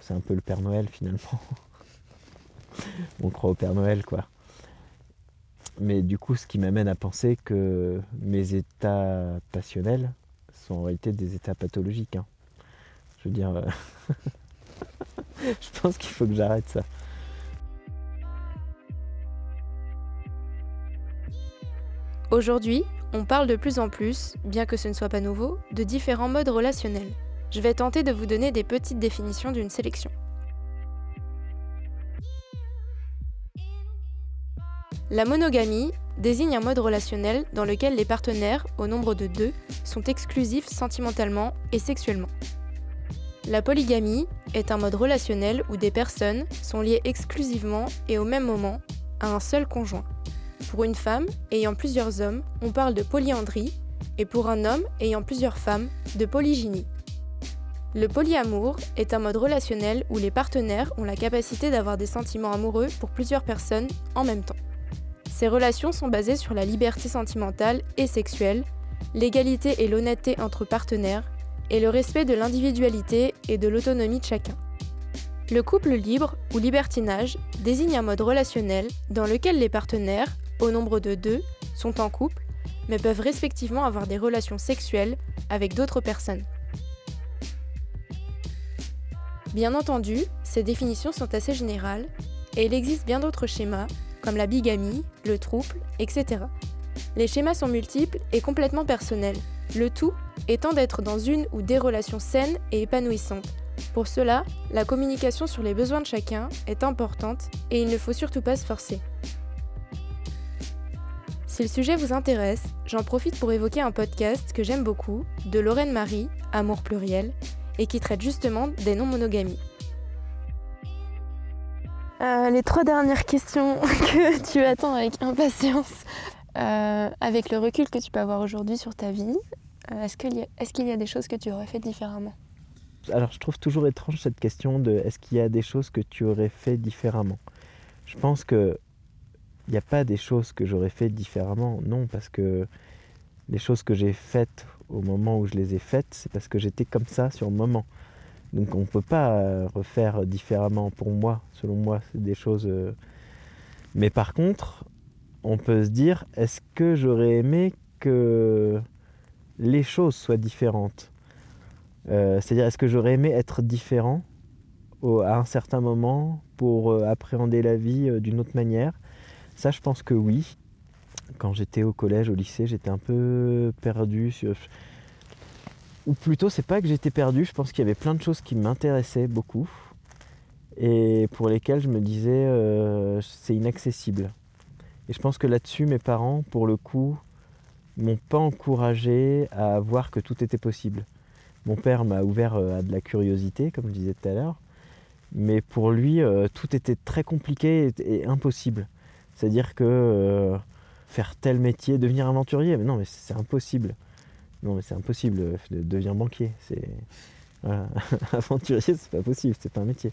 c'est un peu le Père Noël finalement. On croit au Père Noël quoi. Mais du coup ce qui m'amène à penser que mes états passionnels en réalité des états pathologiques hein. je veux dire euh, je pense qu'il faut que j'arrête ça Aujourd'hui, on parle de plus en plus, bien que ce ne soit pas nouveau, de différents modes relationnels. Je vais tenter de vous donner des petites définitions d'une sélection. La monogamie désigne un mode relationnel dans lequel les partenaires, au nombre de deux, sont exclusifs sentimentalement et sexuellement. La polygamie est un mode relationnel où des personnes sont liées exclusivement et au même moment à un seul conjoint. Pour une femme ayant plusieurs hommes, on parle de polyandrie, et pour un homme ayant plusieurs femmes, de polygynie. Le polyamour est un mode relationnel où les partenaires ont la capacité d'avoir des sentiments amoureux pour plusieurs personnes en même temps. Ces relations sont basées sur la liberté sentimentale et sexuelle, l'égalité et l'honnêteté entre partenaires, et le respect de l'individualité et de l'autonomie de chacun. Le couple libre ou libertinage désigne un mode relationnel dans lequel les partenaires, au nombre de deux, sont en couple, mais peuvent respectivement avoir des relations sexuelles avec d'autres personnes. Bien entendu, ces définitions sont assez générales et il existe bien d'autres schémas, comme la bigamie, le trouble, etc. Les schémas sont multiples et complètement personnels, le tout étant d'être dans une ou des relations saines et épanouissantes. Pour cela, la communication sur les besoins de chacun est importante et il ne faut surtout pas se forcer. Si le sujet vous intéresse, j'en profite pour évoquer un podcast que j'aime beaucoup, de Lorraine Marie, Amour pluriel, et qui traite justement des non-monogamies. Euh, les trois dernières questions que tu attends avec impatience, euh, avec le recul que tu peux avoir aujourd'hui sur ta vie, euh, est-ce qu'il y, a des choses que tu aurais fait différemment? Alors je trouve toujours étrange cette question de est-ce qu'il y a des choses que tu aurais fait différemment? Je pense que il n'y a pas des choses que j'aurais fait différemment, non, parce que les choses que j'ai faites au moment où je les ai faites, c'est parce que j'étais comme ça sur le moment. Donc on ne peut pas refaire différemment pour moi, selon moi, c'est des choses... Euh, mais par contre, on peut se dire, est-ce que j'aurais aimé que les choses soient différentes? Euh, C'est-à-dire, est-ce que j'aurais aimé être différent à un certain moment pour euh, appréhender la vie d'une autre manière? Ça, je pense que oui. Quand j'étais au collège, au lycée, j'étais un peu perdu ou plutôt c'est pas que j'étais perdu, je pense qu'il y avait plein de choses qui m'intéressaient beaucoup et pour lesquelles je me disais euh, c'est inaccessible. Et je pense que là-dessus mes parents pour le coup m'ont pas encouragé à voir que tout était possible. Mon père m'a ouvert euh, à de la curiosité comme je disais tout à l'heure, mais pour lui euh, tout était très compliqué et, impossible. C'est-à-dire que faire tel métier, devenir aventurier, mais non mais c'est impossible. Non, mais c'est impossible de devenir banquier. C'est aventurier, c'est pas possible, c'est pas un métier.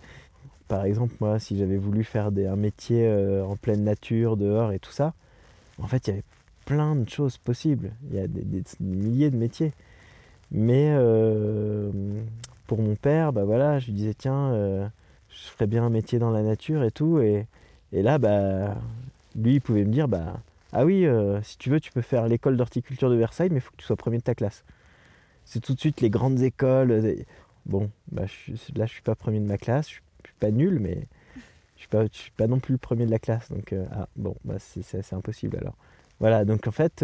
Par exemple, moi, si j'avais voulu faire des, un métier euh, en pleine nature, dehors et tout ça, en fait, il y avait plein de choses possibles. Il y a des, milliers de métiers. Mais euh, pour mon père, bah voilà, je lui disais tiens, euh, je ferais bien un métier dans la nature et tout. Et, et là, bah, lui, il pouvait me dire bah ah oui, euh, si tu veux, tu peux faire l'école d'horticulture de Versailles, mais il faut que tu sois premier de ta classe. C'est tout de suite les grandes écoles. Euh, bon, bah, je là, je suis pas premier de ma classe, je suis, suis pas nul, mais je suis pas, suis pas non plus le premier de la classe. Donc, euh, ah, bon, bah, c'est impossible alors. Voilà, donc en fait,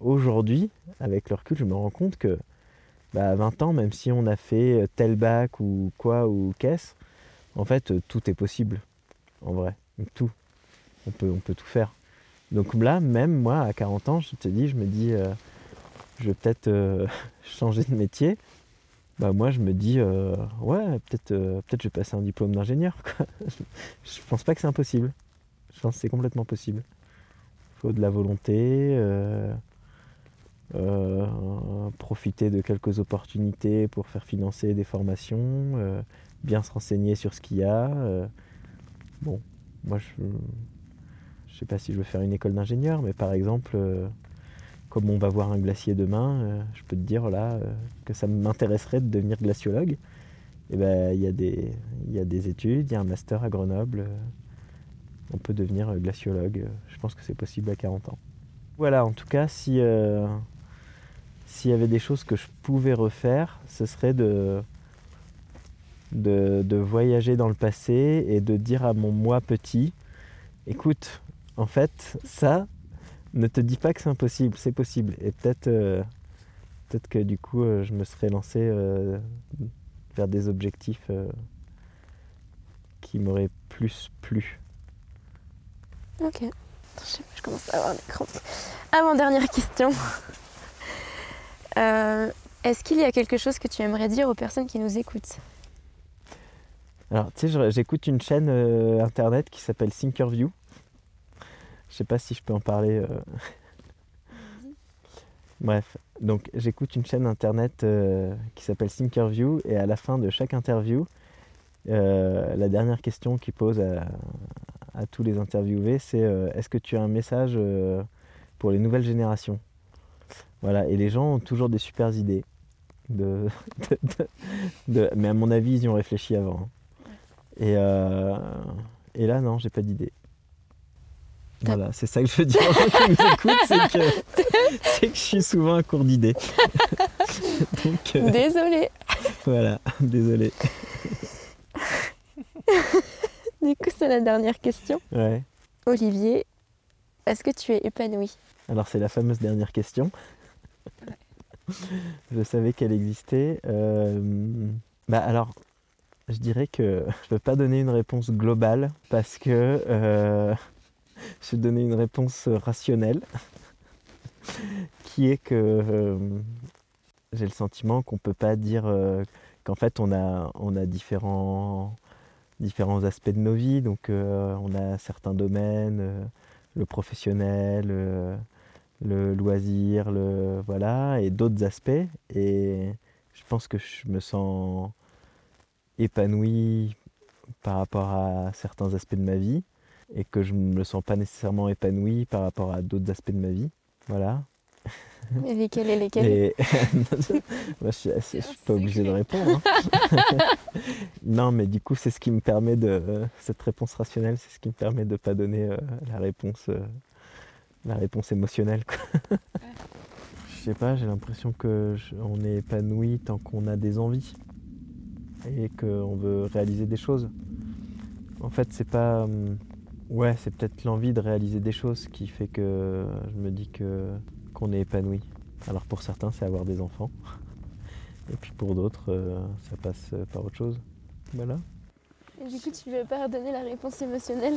aujourd'hui, avec le recul, je me rends compte que bah, à 20 ans, même si on a fait tel bac ou quoi ou qu'est-ce, en fait, tout est possible, en vrai. Tout. On peut tout faire. Donc là, même moi, à 40 ans, je te dis, je me dis, euh, je vais peut-être euh, changer de métier. Bah moi, je me dis, euh, ouais, peut-être peut-être je vais passer un diplôme d'ingénieur. je pense pas que c'est impossible. Je pense que c'est complètement possible. Il faut de la volonté, profiter de quelques opportunités pour faire financer des formations, bien se renseigner sur ce qu'il y a. bon, moi, je je sais pas si je veux faire une école d'ingénieur, mais par exemple, euh, comme on va voir un glacier demain, euh, je peux te dire là euh, que ça m'intéresserait de devenir glaciologue. Et eh ben il y, a des, y a des études, il y a un master à Grenoble. on peut devenir glaciologue. Je pense que c'est possible à 40 ans. Voilà, en tout cas, si s'il y avait des choses que je pouvais refaire, ce serait de, de, de voyager dans le passé et de dire à mon moi petit, écoute, en fait, ça, ne te dis pas que c'est impossible, c'est possible. Et peut-être euh, peut que du coup, euh, je me serais lancé euh, vers des objectifs qui m'auraient plus plu. Ok. Je, commence à avoir des crampes. Avant-dernière question. Est-ce qu'il y a quelque chose que tu aimerais dire aux personnes qui nous écoutent? Alors, tu sais, j'écoute une chaîne internet qui s'appelle Thinkerview. Je sais pas si je peux en parler. Euh. Bref, donc j'écoute une chaîne internet euh, qui s'appelle Thinkerview et à la fin de chaque interview, euh, la dernière question qu'ils pose à, tous les interviewés, c'est est-ce que tu as un message pour les nouvelles générations? Voilà, et les gens ont toujours des super idées. De, mais à mon avis, ils y ont réfléchi avant. Hein. Et, et là, non, j'ai pas d'idée. Voilà, c'est ça que je veux dire nous écoutent, c'est que, je suis souvent à court d'idées. Donc euh, Désolée. voilà, désolé. Du coup, c'est la dernière question. Ouais. Olivier, est-ce que tu es épanoui? Alors c'est la fameuse dernière question. je savais qu'elle existait. Euh, bah alors, je dirais que je peux pas donner une réponse globale parce que euh, vais donner une réponse rationnelle, qui est que euh, j'ai le sentiment qu'on peut pas dire euh, qu'en fait on a on a différents différents aspects de nos vies. Donc euh, on a certains domaines. euh, le professionnel, euh, le loisir, le voilà, et d'autres aspects. Et je pense que je me sens épanoui par rapport à certains aspects de ma vie et que je ne me sens pas nécessairement épanoui par rapport à d'autres aspects de ma vie. Voilà. Et lesquels et lesquels? Et Moi, je je suis pas obligé de répondre. hein. non, mais du coup, c'est ce qui me permet de. Cette réponse rationnelle, c'est ce qui me permet de pas donner euh, la réponse, euh, la réponse émotionnelle. quoi. Je sais pas, j'ai l'impression que je- on est épanoui tant qu'on a des envies et qu'on veut réaliser des choses. En fait, c'est pas. hum, Ouais, c'est peut-être l'envie de réaliser des choses qui fait que je me dis que qu'on est épanoui. Alors pour certains, c'est avoir des enfants. Et puis pour d'autres, euh, ça passe euh, par autre chose. Voilà. Et Du coup, tu veux pas redonner la réponse émotionnelle?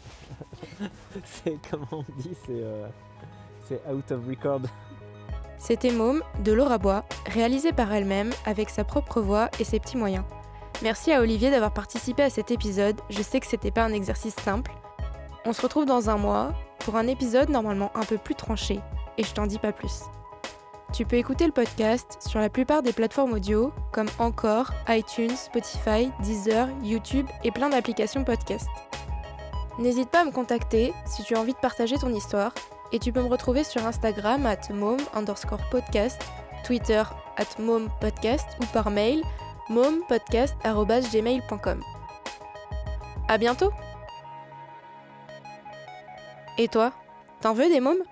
C'est comment on dit C'est c'est out of record. C'était Môme de Laura Bois, réalisé par elle-même avec sa propre voix et ses petits moyens. Merci à Olivier d'avoir participé à cet épisode. Je sais que c'était pas un exercice simple. On se retrouve dans un mois pour un épisode normalement un peu plus tranché, et je t'en dis pas plus. Tu peux écouter le podcast sur la plupart des plateformes audio comme Encore, iTunes, Spotify, Deezer, YouTube et plein d'applications podcast. N'hésite pas à me contacter si tu as envie de partager ton histoire et tu peux me retrouver sur Instagram at mom underscore podcast, Twitter at mom podcast ou par mail mompodcast.gmail.com. À bientôt Et toi, t'en veux des mômes?